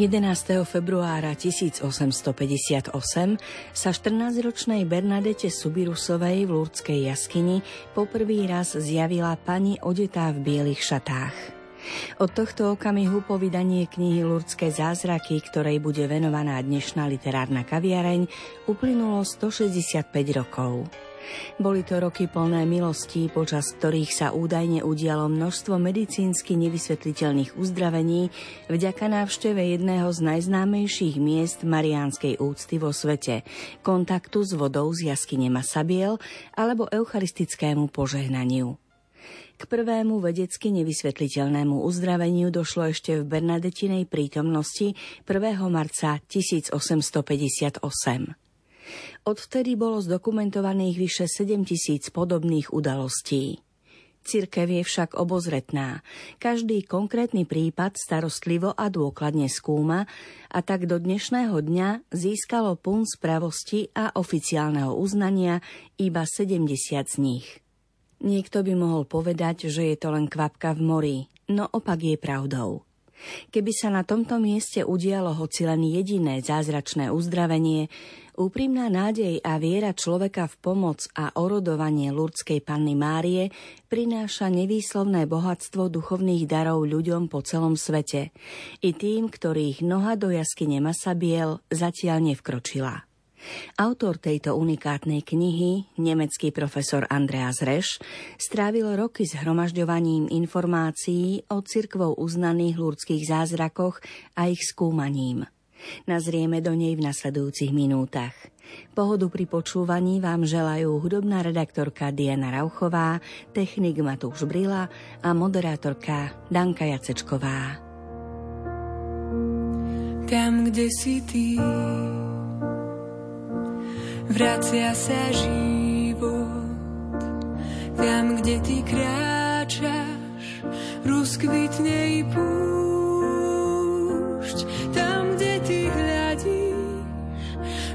11. februára 1858 sa 14-ročnej Bernadete Subirusovej v Lurdskej jaskyni poprvý raz zjavila pani odetá v bielých šatách. Od tohto okamihu po vydanie knihy Lurdské zázraky, ktorej bude venovaná dnešná literárna kaviareň, uplynulo 165 rokov. Boli to roky plné milostí, počas ktorých sa údajne udialo množstvo medicínsky nevysvetliteľných uzdravení vďaka návšteve jedného z najznámejších miest mariánskej úcty vo svete, kontaktu s vodou z jaskyne Masabiel alebo eucharistickému požehnaniu. K prvému vedecky nevysvetliteľnému uzdraveniu došlo ešte v Bernadetinej prítomnosti 1. marca 1858. Odvtedy bolo zdokumentovaných vyše 7 tisíc podobných udalostí. Cirkev je však obozretná. Každý konkrétny prípad starostlivo a dôkladne skúma a tak do dnešného dňa získalo pun spravosti a oficiálneho uznania iba 70 z nich. Niekto by mohol povedať, že je to len kvapka v mori, no opak je pravdou. Keby sa na tomto mieste udialo hoci len jediné zázračné uzdravenie, úprimná nádej a viera človeka v pomoc a orodovanie Lurdskej panny Márie prináša nevýslovné bohatstvo duchovných darov ľuďom po celom svete, i tým, ktorých noha do jaskyne Masabiel zatiaľ nevkročila. Autor tejto unikátnej knihy, nemecký profesor Andreas Reš, strávil roky s hromažďovaním informácií o cirkvou uznaných ľudských zázrakoch a ich skúmaním. Nazrieme do nej v nasledujúcich minútach. Pohodu pri počúvaní vám želajú hudobná redaktorka Diana Rauchová, technik Matúš Brila a moderátorka Danka Jacečková. Tam, kde si ty, vracia sa život. Tam, kde ty kráčaš, rozkvitne i púšť. Tam, kde ty hľadíš,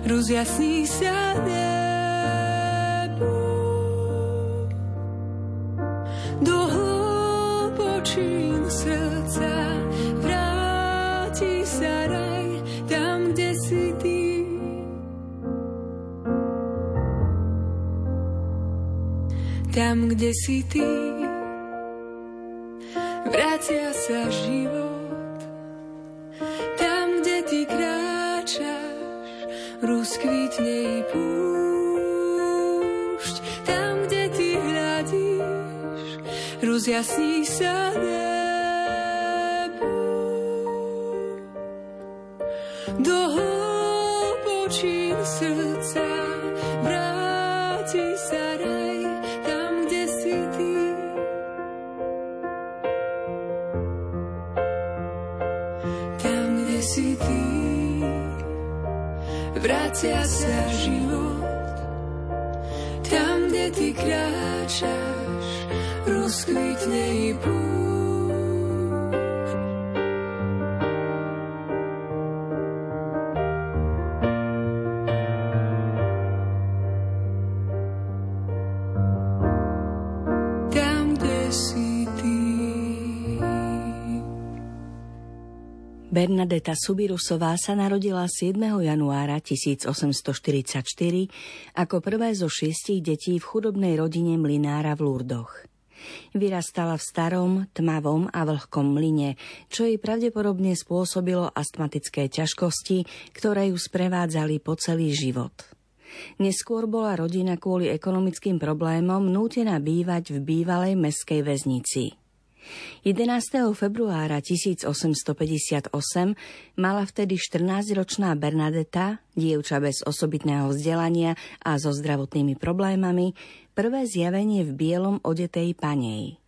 rozjasní sa nebo. Do hlbočín srdca tam, kde si ty. Vracia sa život, tam, kde ty kráčaš, rozkvitne i púšť. Tam, kde ty hľadíš, rozjasní sa nebo. Bernadeta Subirusová sa narodila 7. januára 1844 ako prvé zo šiestich detí v chudobnej rodine mlinára v Lurdoch. Vyrastala v starom, tmavom a vlhkom mlyne, čo jej pravdepodobne spôsobilo astmatické ťažkosti, ktoré ju sprevádzali po celý život. Neskôr bola rodina kvôli ekonomickým problémom nútená bývať v bývalej meskej väznici. 11. februára 1858 mala vtedy 14-ročná Bernadeta, dievča bez osobitného vzdelania a so zdravotnými problémami, prvé zjavenie v bielom odetej panej.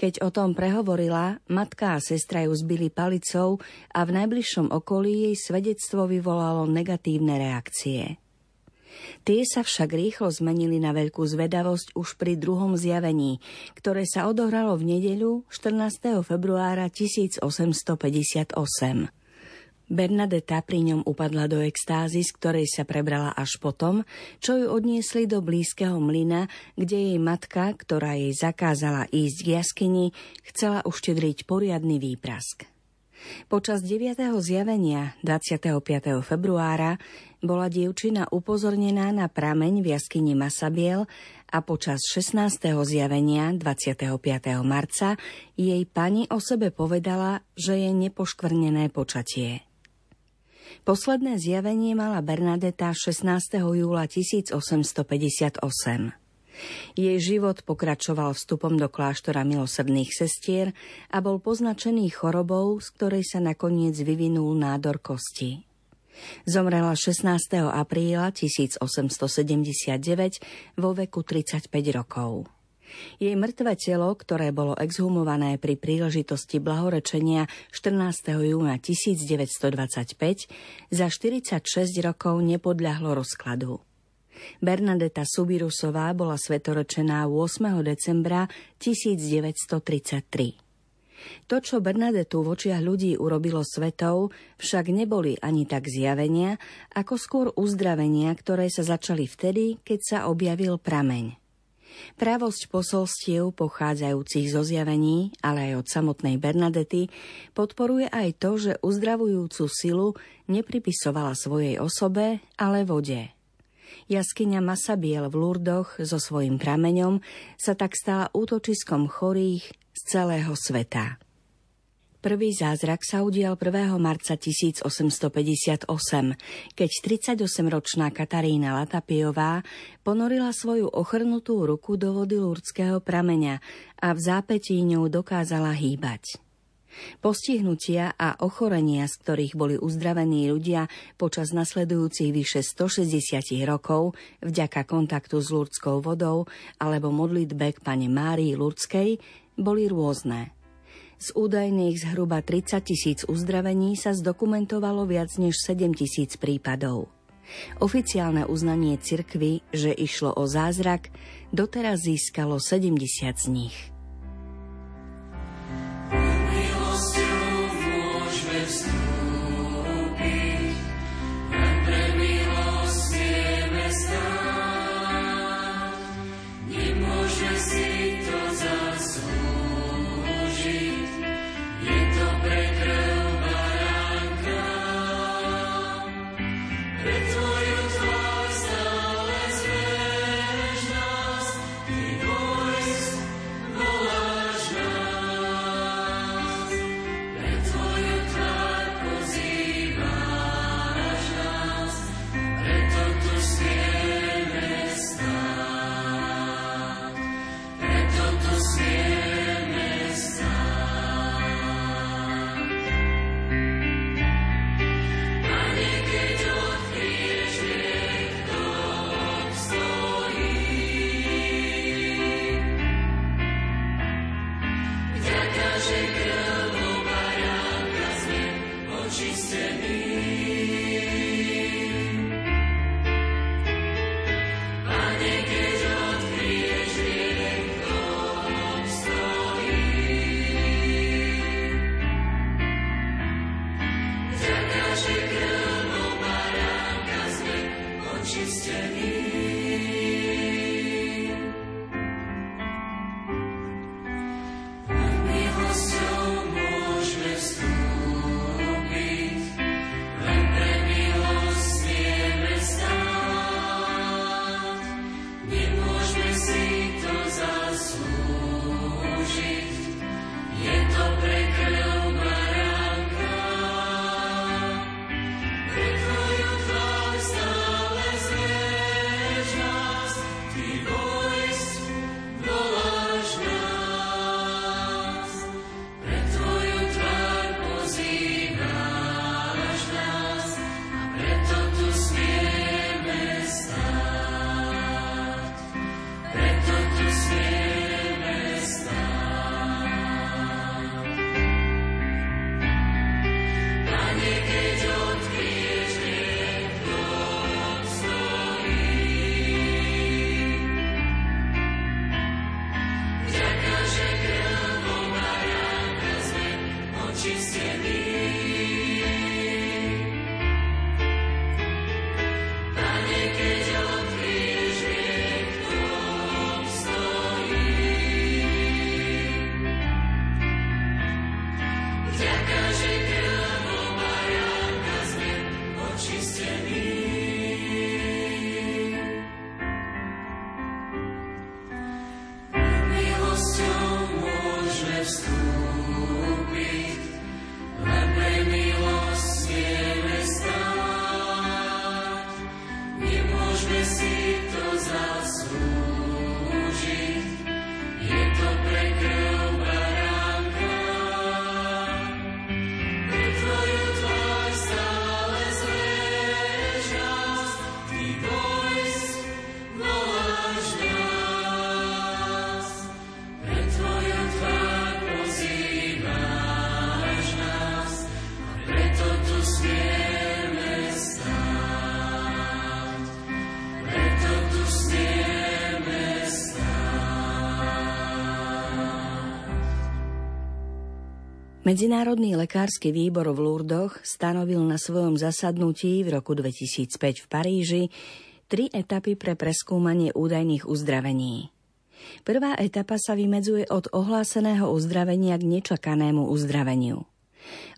Keď o tom prehovorila, matka a sestra ju zbili palicou a v najbližšom okolí jej svedectvo vyvolalo negatívne reakcie. Tie sa však rýchlo zmenili na veľkú zvedavosť už pri druhom zjavení, ktoré sa odohralo v nedeľu 14. februára 1858. Bernadeta pri ňom upadla do extázy, z ktorej sa prebrala až potom, čo ju odniesli do blízkeho mlyna, kde jej matka, ktorá jej zakázala ísť k jaskyni, chcela uštedriť poriadny výprask. Počas 9. zjavenia 25. februára bola dievčina upozornená na prameň v jaskyni Masabiel a počas 16. zjavenia 25. marca jej pani o sebe povedala, že je nepoškvrnené počatie. Posledné zjavenie mala Bernadeta 16. júla 1858. Jej život pokračoval vstupom do kláštora milosrdných sestier a bol poznačený chorobou, z ktorej sa nakoniec vyvinul nádor kosti. Zomrela 16. apríla 1879 vo veku 35 rokov. Jej mŕtve telo, ktoré bolo exhumované pri príležitosti blahorečenia 14. júna 1925, za 46 rokov nepodľahlo rozkladu. Bernadeta Subirusová bola svetorečená 8. decembra 1933. To, čo Bernadetu v očiach ľudí urobilo svetov, však neboli ani tak zjavenia, ako skôr uzdravenia, ktoré sa začali vtedy, keď sa objavil prameň. Pravosť posolstiev pochádzajúcich zo zjavení, ale aj od samotnej Bernadety, podporuje aj to, že uzdravujúcu silu nepripisovala svojej osobe, ale vode. Jaskyňa Masabiel v Lurdoch so svojím prameňom sa tak stala útočiskom chorých z celého sveta. Prvý zázrak sa udial 1. marca 1858, keď 38-ročná Katarína Latapiová ponorila svoju ochrnutú ruku do vody Lurdského prameňa a v zápetí ňou dokázala hýbať. Postihnutia a ochorenia, z ktorých boli uzdravení ľudia počas nasledujúcich vyše 160 rokov vďaka kontaktu s ľudskou vodou alebo modlitbe k pane Márii Lurdskej, boli rôzne. Z údajných zhruba 30 tisíc uzdravení sa zdokumentovalo viac než 7 tisíc prípadov. Oficiálne uznanie cirkvy, že išlo o zázrak, doteraz získalo 70 z nich. Medzinárodný lekársky výbor v Lurdoch stanovil na svojom zasadnutí v roku 2005 v Paríži tri etapy pre preskúmanie údajných uzdravení. Prvá etapa sa vymedzuje od ohláseného uzdravenia k nečakanému uzdraveniu.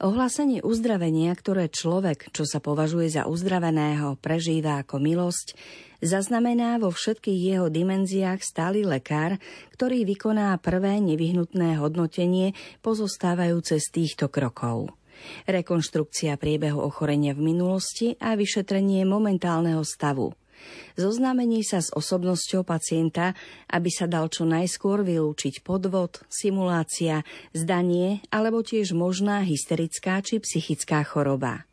Ohlásenie uzdravenia, ktoré človek, čo sa považuje za uzdraveného, prežíva ako milosť, zaznamená vo všetkých jeho dimenziách stály lekár, ktorý vykoná prvé nevyhnutné hodnotenie pozostávajúce z týchto krokov. Rekonštrukcia priebehu ochorenia v minulosti a vyšetrenie momentálneho stavu – Zoznámení sa s osobnosťou pacienta, aby sa dal čo najskôr vylúčiť podvod, simulácia, zdanie alebo tiež možná hysterická či psychická choroba.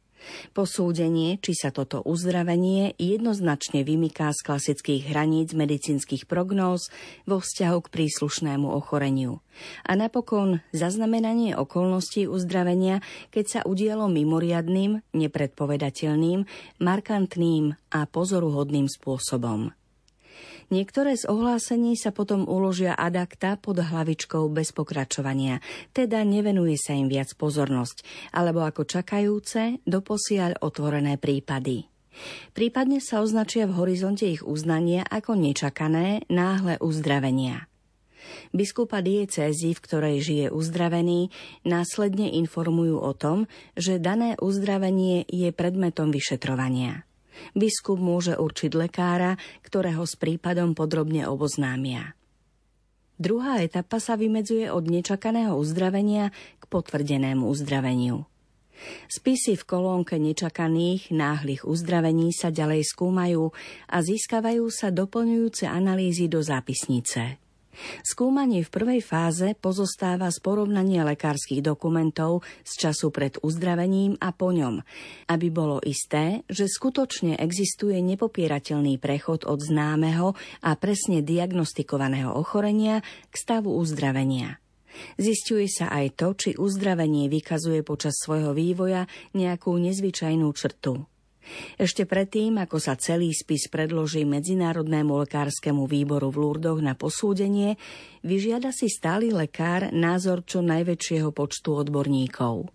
Posúdenie, či sa toto uzdravenie jednoznačne vymyká z klasických hraníc medicínskych prognóz vo vzťahu k príslušnému ochoreniu. A napokon zaznamenanie okolností uzdravenia, keď sa udialo mimoriadným, nepredpovedateľným, markantným a pozoruhodným spôsobom. Niektoré z ohlásení sa potom uložia adakta pod hlavičkou bez pokračovania, teda nevenuje sa im viac pozornosť, alebo ako čakajúce, doposiaľ otvorené prípady. Prípadne sa označia v horizonte ich uznania ako nečakané, náhle uzdravenia. Biskupa diecézy, v ktorej žije uzdravený, následne informujú o tom, že dané uzdravenie je predmetom vyšetrovania. Biskup môže určiť lekára, ktorého s prípadom podrobne oboznámia. Druhá etapa sa vymedzuje od nečakaného uzdravenia k potvrdenému uzdraveniu. Spisy v kolónke nečakaných, náhlych uzdravení sa ďalej skúmajú a získavajú sa doplňujúce analýzy do zápisnice. Skúmanie v prvej fáze pozostáva z porovnania lekárskych dokumentov z času pred uzdravením a po ňom, aby bolo isté, že skutočne existuje nepopierateľný prechod od známeho a presne diagnostikovaného ochorenia k stavu uzdravenia. Zistuje sa aj to, či uzdravenie vykazuje počas svojho vývoja nejakú nezvyčajnú črtu. Ešte predtým, ako sa celý spis predloží Medzinárodnému lekárskemu výboru v Lurdoch na posúdenie, vyžiada si stály lekár názor čo najväčšieho počtu odborníkov.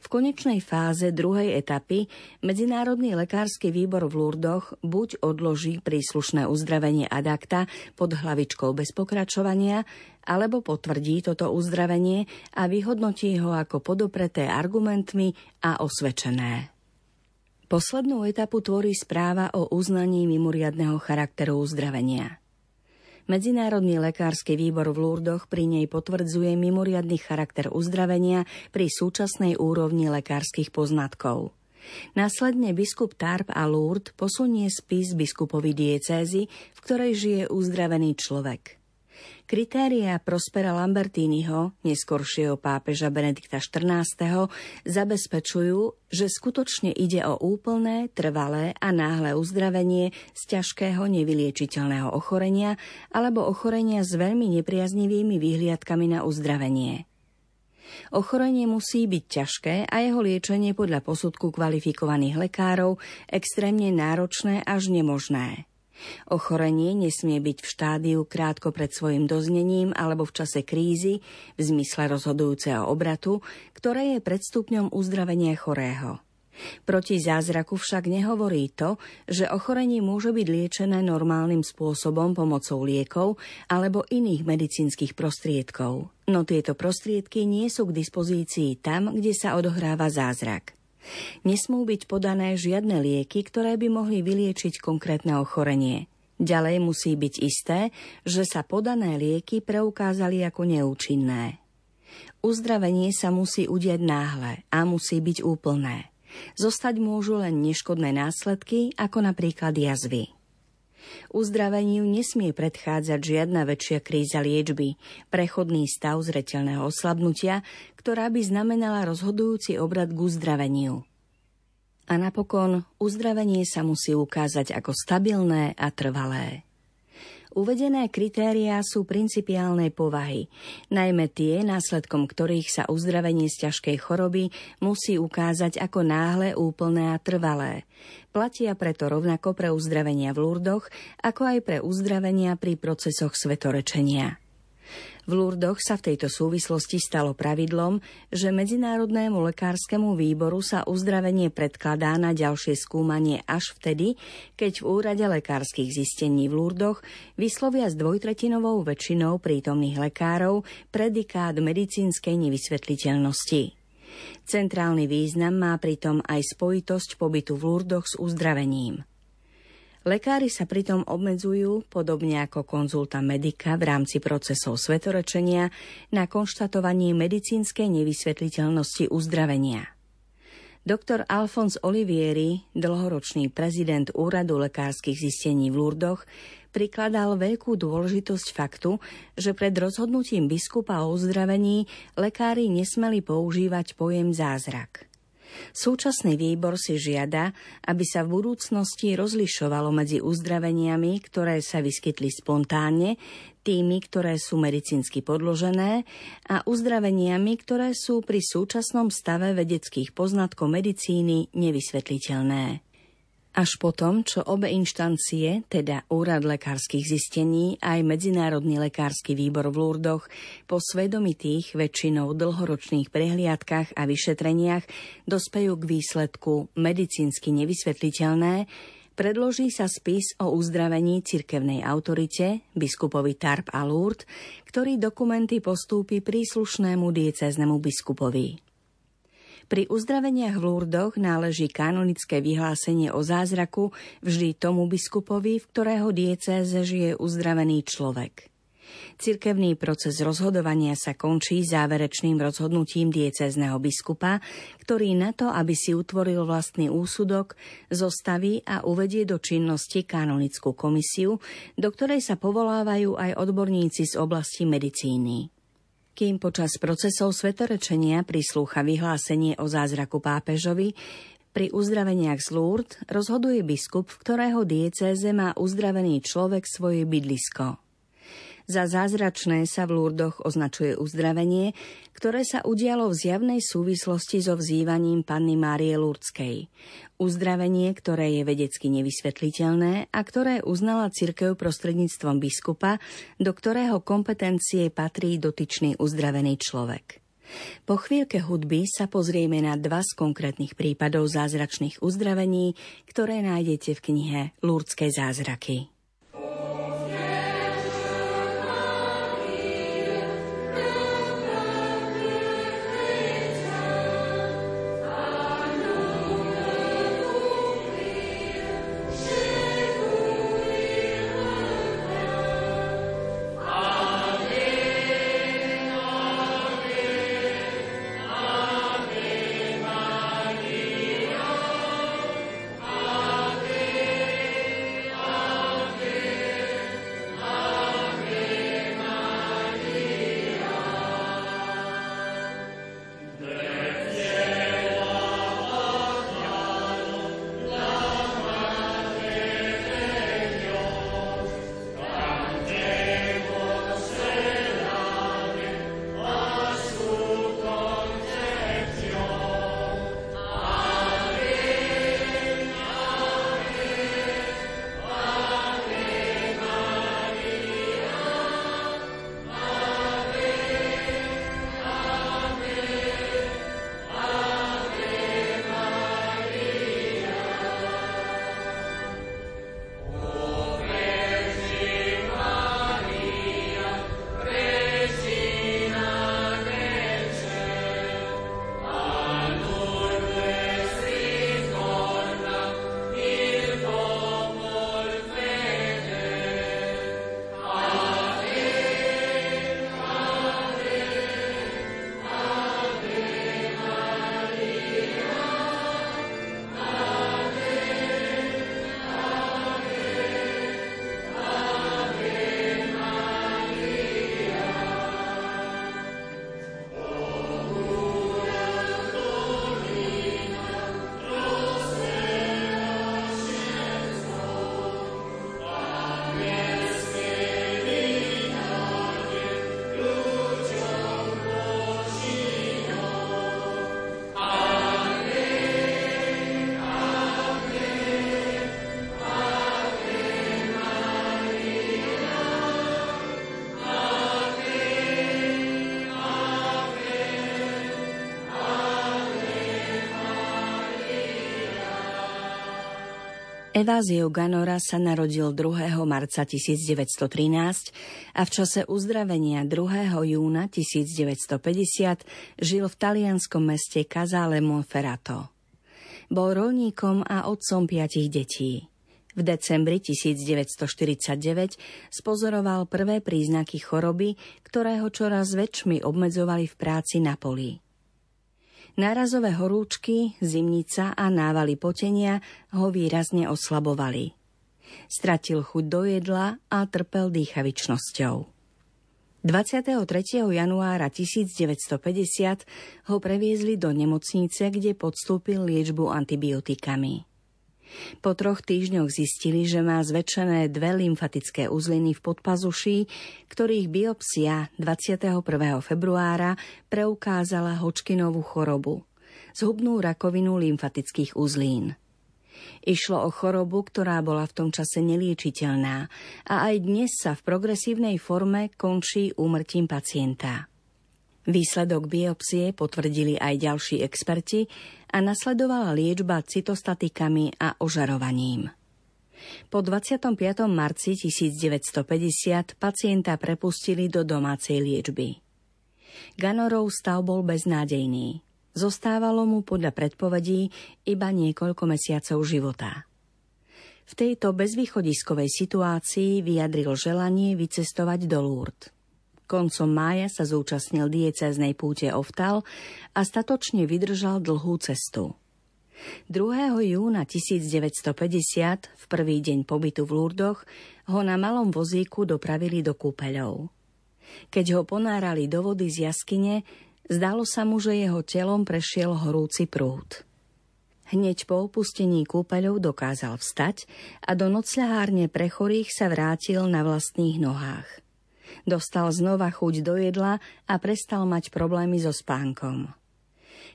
V konečnej fáze druhej etapy Medzinárodný lekársky výbor v Lurdoch buď odloží príslušné uzdravenie adakta pod hlavičkou bez pokračovania, alebo potvrdí toto uzdravenie a vyhodnotí ho ako podopreté argumentmi a osvedčené. Poslednú etapu tvorí správa o uznaní mimoriadného charakteru uzdravenia. Medzinárodný lekársky výbor v Lurdoch pri nej potvrdzuje mimoriadný charakter uzdravenia pri súčasnej úrovni lekárskych poznatkov. Následne biskup Tarp a Lourdes posunie spis biskupovi diecézy, v ktorej žije uzdravený človek. Kritéria Prospera Lambertiniho, neskoršieho pápeža Benedikta XIV., zabezpečujú, že skutočne ide o úplné, trvalé a náhle uzdravenie z ťažkého nevyliečiteľného ochorenia alebo ochorenia s veľmi nepriaznivými výhliadkami na uzdravenie. Ochorenie musí byť ťažké a jeho liečenie podľa posudku kvalifikovaných lekárov extrémne náročné až nemožné. Ochorenie nesmie byť v štádiu krátko pred svojim doznením alebo v čase krízy, v zmysle rozhodujúceho obratu, ktoré je predstupňom uzdravenia chorého. Proti zázraku však nehovorí to, že ochorenie môže byť liečené normálnym spôsobom pomocou liekov alebo iných medicínskych prostriedkov. No tieto prostriedky nie sú k dispozícii tam, kde sa odohráva zázrak. Nesmú byť podané žiadne lieky, ktoré by mohli vyliečiť konkrétne ochorenie. Ďalej musí byť isté, že sa podané lieky preukázali ako neúčinné. Uzdravenie sa musí udiať náhle a musí byť úplné. Zostať môžu len neškodné následky, ako napríklad jazvy. Uzdraveniu nesmie predchádzať žiadna väčšia kríza liečby, prechodný stav zretelného oslabnutia, ktorá by znamenala rozhodujúci obrad k uzdraveniu. A napokon uzdravenie sa musí ukázať ako stabilné a trvalé. Uvedené kritériá sú principiálnej povahy, najmä tie, následkom ktorých sa uzdravenie z ťažkej choroby musí ukázať ako náhle, úplné a trvalé. Platia preto rovnako pre uzdravenia v Lurdoch, ako aj pre uzdravenia pri procesoch svetorečenia. V Lurdoch sa v tejto súvislosti stalo pravidlom, že Medzinárodnému lekárskemu výboru sa uzdravenie predkladá na ďalšie skúmanie až vtedy, keď v úrade lekárskych zistení v Lurdoch vyslovia s dvojtretinovou väčšinou prítomných lekárov predikát medicínskej nevysvetliteľnosti. Centrálny význam má pritom aj spojitosť pobytu v Lurdoch s uzdravením. Lekári sa pritom obmedzujú, podobne ako konzulta medika v rámci procesov svetorečenia, na konštatovanie medicínskej nevysvetliteľnosti uzdravenia. Doktor Alfons Olivieri, dlhoročný prezident Úradu lekárskych zistení v Lurdoch, prikladal veľkú dôležitosť faktu, že pred rozhodnutím biskupa o uzdravení lekári nesmeli používať pojem zázrak. Súčasný výbor si žiada, aby sa v budúcnosti rozlišovalo medzi uzdraveniami, ktoré sa vyskytli spontánne, tými, ktoré sú medicínsky podložené a uzdraveniami, ktoré sú pri súčasnom stave vedeckých poznatkov medicíny nevysvetliteľné. Až potom, čo obe inštancie, teda Úrad lekárskych zistení aj Medzinárodný lekársky výbor v Lurdoch, po svedomitých väčšinou dlhoročných prehliadkach a vyšetreniach dospejú k výsledku medicínsky nevysvetliteľné, predloží sa spis o uzdravení cirkevnej autorite, biskupovi Tarp a Lourdes, ktorý dokumenty postúpi príslušnému diecéznemu biskupovi. Pri uzdraveniach v Lurdoch náleží kanonické vyhlásenie o zázraku vždy tomu biskupovi, v ktorého diecéze žije uzdravený človek. Cirkevný proces rozhodovania sa končí záverečným rozhodnutím diecézneho biskupa, ktorý na to, aby si utvoril vlastný úsudok, zostaví a uvedie do činnosti kanonickú komisiu, do ktorej sa povolávajú aj odborníci z oblasti medicíny kým počas procesov svetorečenia prislúcha vyhlásenie o zázraku pápežovi, pri uzdraveniach z Lourdes rozhoduje biskup, v ktorého diecéze má uzdravený človek svoje bydlisko. Za zázračné sa v Lurdoch označuje uzdravenie, ktoré sa udialo v zjavnej súvislosti so vzývaním Panny Márie Lurdskej. Uzdravenie, ktoré je vedecky nevysvetliteľné a ktoré uznala cirkev prostredníctvom biskupa, do ktorého kompetencie patrí dotyčný uzdravený človek. Po chvíľke hudby sa pozrieme na dva z konkrétnych prípadov zázračných uzdravení, ktoré nájdete v knihe Lurdské zázraky. Evázio Ganora sa narodil 2. marca 1913 a v čase uzdravenia 2. júna 1950 žil v talianskom meste Casale Monferrato. Bol rolníkom a otcom piatich detí. V decembri 1949 spozoroval prvé príznaky choroby, ktoré ho čoraz väčšmi obmedzovali v práci na poli. Nárazové horúčky, zimnica a návaly potenia ho výrazne oslabovali. Stratil chuť do jedla a trpel dýchavičnosťou. 23. januára 1950 ho previezli do nemocnice, kde podstúpil liečbu antibiotikami. Po troch týždňoch zistili, že má zväčšené dve lymfatické uzliny v podpazuši, ktorých biopsia 21. februára preukázala Hočkinovú chorobu, zhubnú rakovinu lymfatických uzlín. Išlo o chorobu, ktorá bola v tom čase neliečiteľná a aj dnes sa v progresívnej forme končí úmrtím pacienta. Výsledok biopsie potvrdili aj ďalší experti a nasledovala liečba cytostatikami a ožarovaním. Po 25. marci 1950 pacienta prepustili do domácej liečby. Ganorov stav bol beznádejný. Zostávalo mu podľa predpovedí iba niekoľko mesiacov života. V tejto bezvýchodiskovej situácii vyjadril želanie vycestovať do Lourdes. Koncom mája sa zúčastnil diecéznej púte Oftal a statočne vydržal dlhú cestu. 2. júna 1950, v prvý deň pobytu v Lurdoch, ho na malom vozíku dopravili do kúpeľov. Keď ho ponárali do vody z jaskyne, zdalo sa mu, že jeho telom prešiel horúci prúd. Hneď po opustení kúpeľov dokázal vstať a do nocľahárne pre chorých sa vrátil na vlastných nohách. Dostal znova chuť do jedla a prestal mať problémy so spánkom.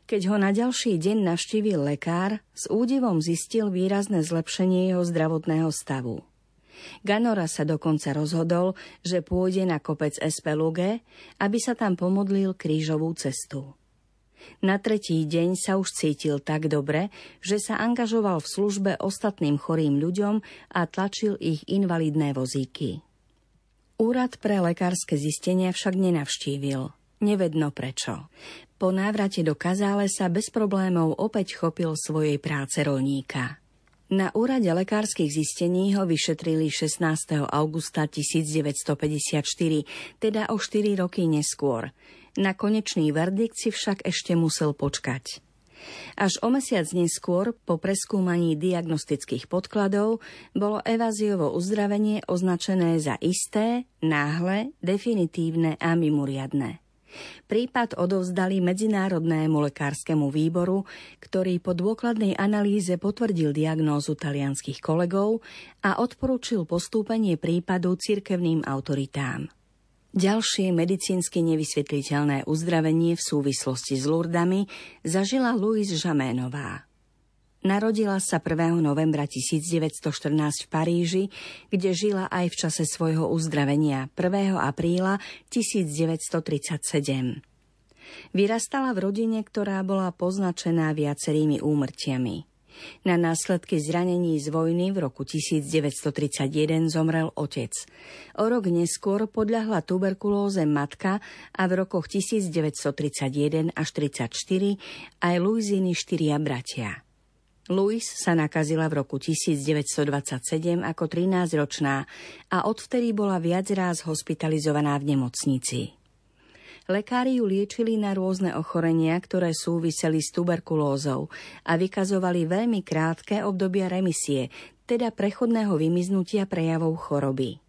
Keď ho na ďalší deň navštívil lekár, s údivom zistil výrazné zlepšenie jeho zdravotného stavu. Ganora sa dokonca rozhodol, že pôjde na kopec Espeluge, aby sa tam pomodlil krížovú cestu. Na tretí deň sa už cítil tak dobre, že sa angažoval v službe ostatným chorým ľuďom a tlačil ich invalidné vozíky. Úrad pre lekárske zistenia však nenavštívil. Nevedno prečo. Po návrate do Kazále sa bez problémov opäť chopil svojej práce rolníka. Na úrade lekárskych zistení ho vyšetrili 16. augusta 1954, teda o 4 roky neskôr. Na konečný verdikt si však ešte musel počkať. Až o mesiac neskôr, po preskúmaní diagnostických podkladov, bolo eváziovo uzdravenie označené za isté, náhle, definitívne a mimoriadne. Prípad odovzdali Medzinárodnému lekárskemu výboru, ktorý po dôkladnej analýze potvrdil diagnózu talianských kolegov a odporúčil postúpenie prípadu cirkevným autoritám. Ďalšie medicínsky nevysvetliteľné uzdravenie v súvislosti s Lurdami zažila Louise Žaménová. Narodila sa 1. novembra 1914 v Paríži, kde žila aj v čase svojho uzdravenia 1. apríla 1937. Vyrastala v rodine, ktorá bola poznačená viacerými úmrtiami. Na následky zranení z vojny v roku 1931 zomrel otec. O rok neskôr podľahla tuberkulóze matka a v rokoch 1931 až 1934 aj Luiziny štyria bratia. Louis sa nakazila v roku 1927 ako 13-ročná a odvtedy bola viac ráz hospitalizovaná v nemocnici. Lekári ju liečili na rôzne ochorenia, ktoré súviseli s tuberkulózou a vykazovali veľmi krátke obdobia remisie, teda prechodného vymiznutia prejavov choroby.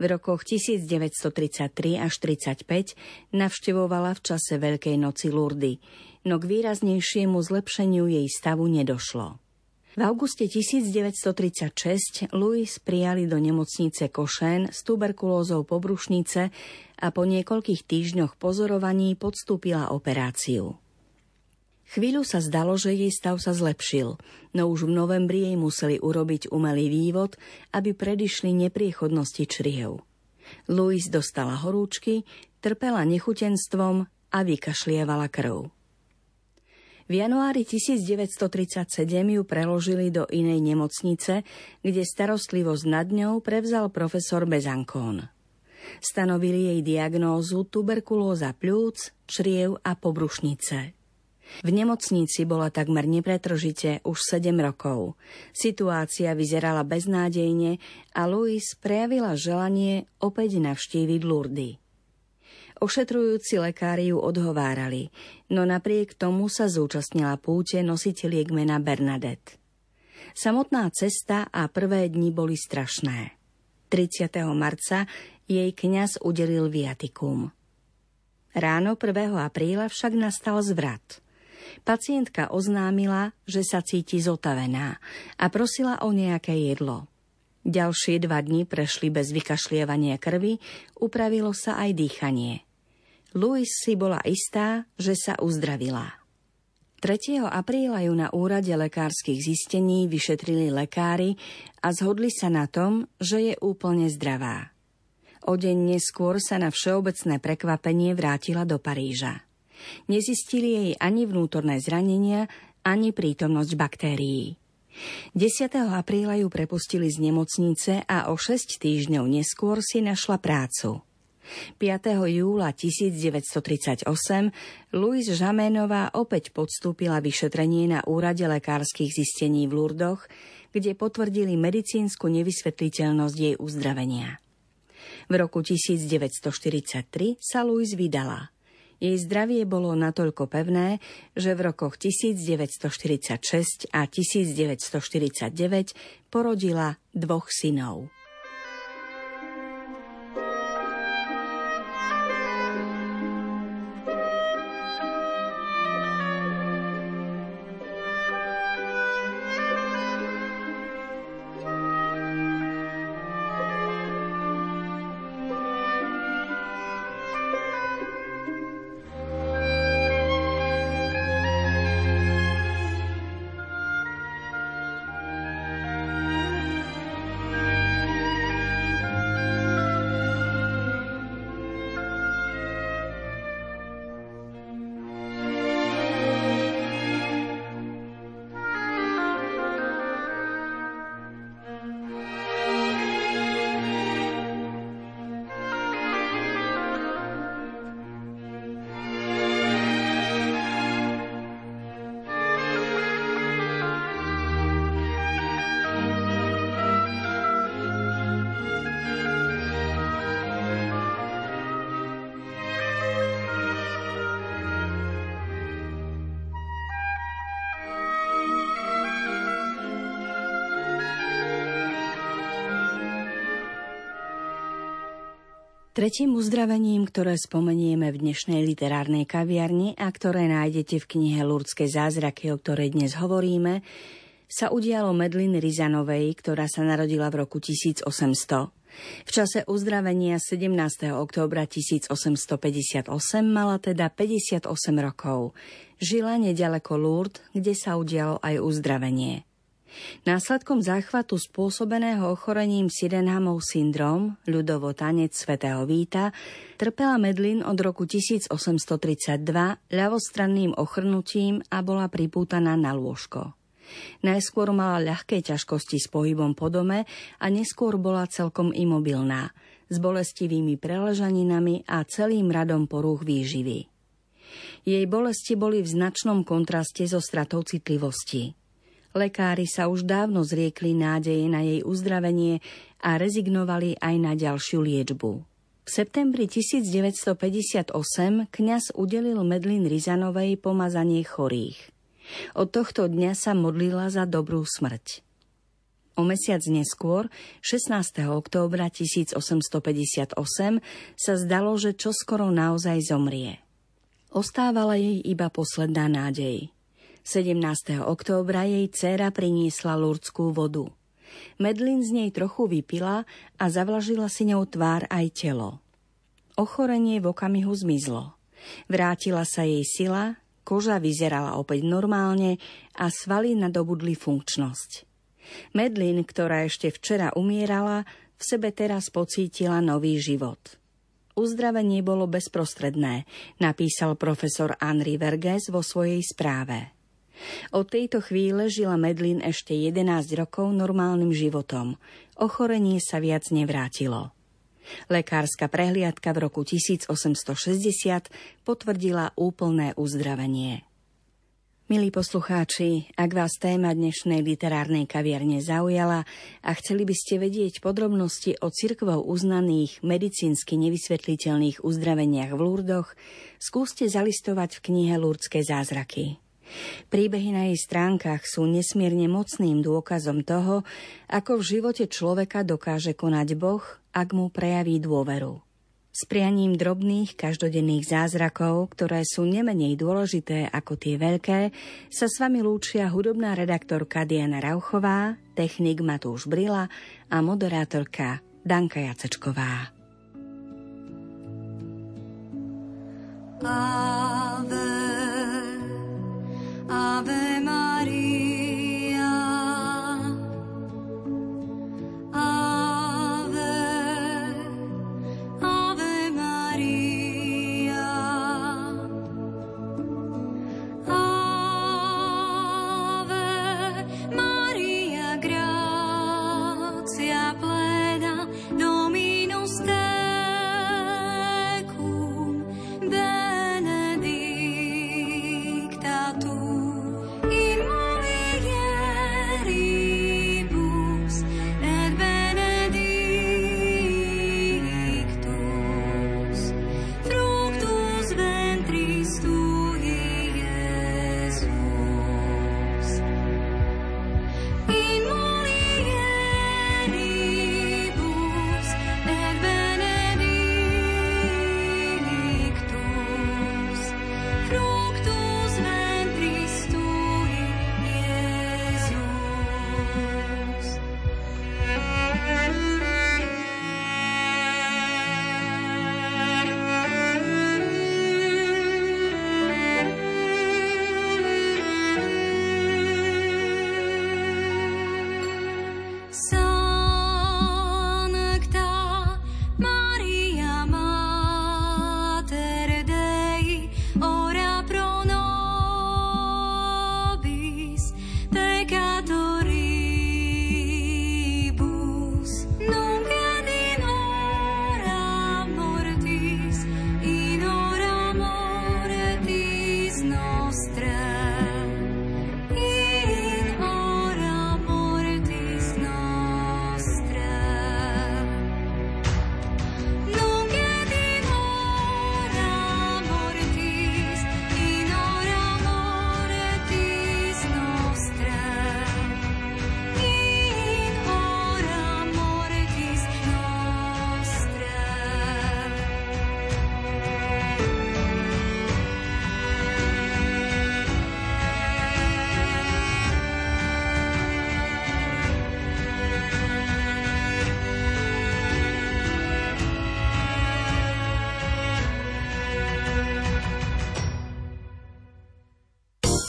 V rokoch 1933 až 35 navštevovala v čase Veľkej noci Lurdy, no k výraznejšiemu zlepšeniu jej stavu nedošlo. V auguste 1936 Louis prijali do nemocnice Košen s tuberkulózou pobrušnice a po niekoľkých týždňoch pozorovaní podstúpila operáciu. Chvíľu sa zdalo, že jej stav sa zlepšil, no už v novembri jej museli urobiť umelý vývod, aby predišli nepriechodnosti čriev. Louis dostala horúčky, trpela nechutenstvom a vykašlievala krv. V januári 1937 ju preložili do inej nemocnice, kde starostlivosť nad ňou prevzal profesor Bezankón. Stanovili jej diagnózu tuberkulóza pľúc, čriev a pobrušnice. V nemocnici bola takmer nepretržite už 7 rokov. Situácia vyzerala beznádejne a Louis prejavila želanie opäť navštíviť Lurdy. Ošetrujúci lekári ju odhovárali, no napriek tomu sa zúčastnila púte nositeľiek mena Bernadette. Samotná cesta a prvé dni boli strašné. 30. marca jej kňaz udelil viatikum. Ráno 1. apríla však nastal zvrat. Pacientka oznámila, že sa cíti zotavená a prosila o nejaké jedlo. Ďalšie dva dni prešli bez vykašlievania krvi, upravilo sa aj dýchanie – Louis si bola istá, že sa uzdravila. 3. apríla ju na úrade lekárskych zistení vyšetrili lekári a zhodli sa na tom, že je úplne zdravá. O deň neskôr sa na všeobecné prekvapenie vrátila do Paríža. Nezistili jej ani vnútorné zranenia, ani prítomnosť baktérií. 10. apríla ju prepustili z nemocnice a o 6 týždňov neskôr si našla prácu. 5. júla 1938 Louise Žaménová opäť podstúpila vyšetrenie na úrade lekárskych zistení v Lurdoch, kde potvrdili medicínsku nevysvetliteľnosť jej uzdravenia. V roku 1943 sa Louise vydala. Jej zdravie bolo natoľko pevné, že v rokoch 1946 a 1949 porodila dvoch synov. Tretím uzdravením, ktoré spomenieme v dnešnej literárnej kaviarni a ktoré nájdete v knihe Lurdské zázraky, o ktorej dnes hovoríme, sa udialo Medlin Rizanovej, ktorá sa narodila v roku 1800. V čase uzdravenia 17. októbra 1858 mala teda 58 rokov. Žila nedaleko Lourdes, kde sa udialo aj uzdravenie. Následkom záchvatu spôsobeného ochorením Sydenhamov syndrom, ľudovo tanec svätého Víta, trpela Medlin od roku 1832 ľavostranným ochrnutím a bola pripútaná na lôžko. Najskôr mala ľahké ťažkosti s pohybom po dome a neskôr bola celkom imobilná, s bolestivými preležaninami a celým radom porúch výživy. Jej bolesti boli v značnom kontraste so stratou citlivosti. Lekári sa už dávno zriekli nádeje na jej uzdravenie a rezignovali aj na ďalšiu liečbu. V septembri 1958 kňaz udelil Medlin Rizanovej pomazanie chorých. Od tohto dňa sa modlila za dobrú smrť. O mesiac neskôr, 16. októbra 1858, sa zdalo, že čoskoro naozaj zomrie. Ostávala jej iba posledná nádej – 17. októbra jej dcéra priniesla lurdskú vodu. Medlin z nej trochu vypila a zavlažila si ňou tvár aj telo. Ochorenie v okamihu zmizlo. Vrátila sa jej sila, koža vyzerala opäť normálne a svaly nadobudli funkčnosť. Medlin, ktorá ešte včera umierala, v sebe teraz pocítila nový život. Uzdravenie bolo bezprostredné, napísal profesor Henri Verges vo svojej správe. Od tejto chvíle žila Medlin ešte 11 rokov normálnym životom. Ochorenie sa viac nevrátilo. Lekárska prehliadka v roku 1860 potvrdila úplné uzdravenie. Milí poslucháči, ak vás téma dnešnej literárnej kaviarne zaujala a chceli by ste vedieť podrobnosti o cirkvou uznaných medicínsky nevysvetliteľných uzdraveniach v Lurdoch, skúste zalistovať v knihe Lurdské zázraky. Príbehy na jej stránkach sú nesmierne mocným dôkazom toho, ako v živote človeka dokáže konať Boh, ak mu prejaví dôveru s prianím drobných každodenných zázrakov, ktoré sú nemenej dôležité ako tie veľké, sa s vami lúčia hudobná redaktorka Diana Rauchová, technik Matúš Brila a moderátorka Danka Jacečková. Ave, Ave Maria.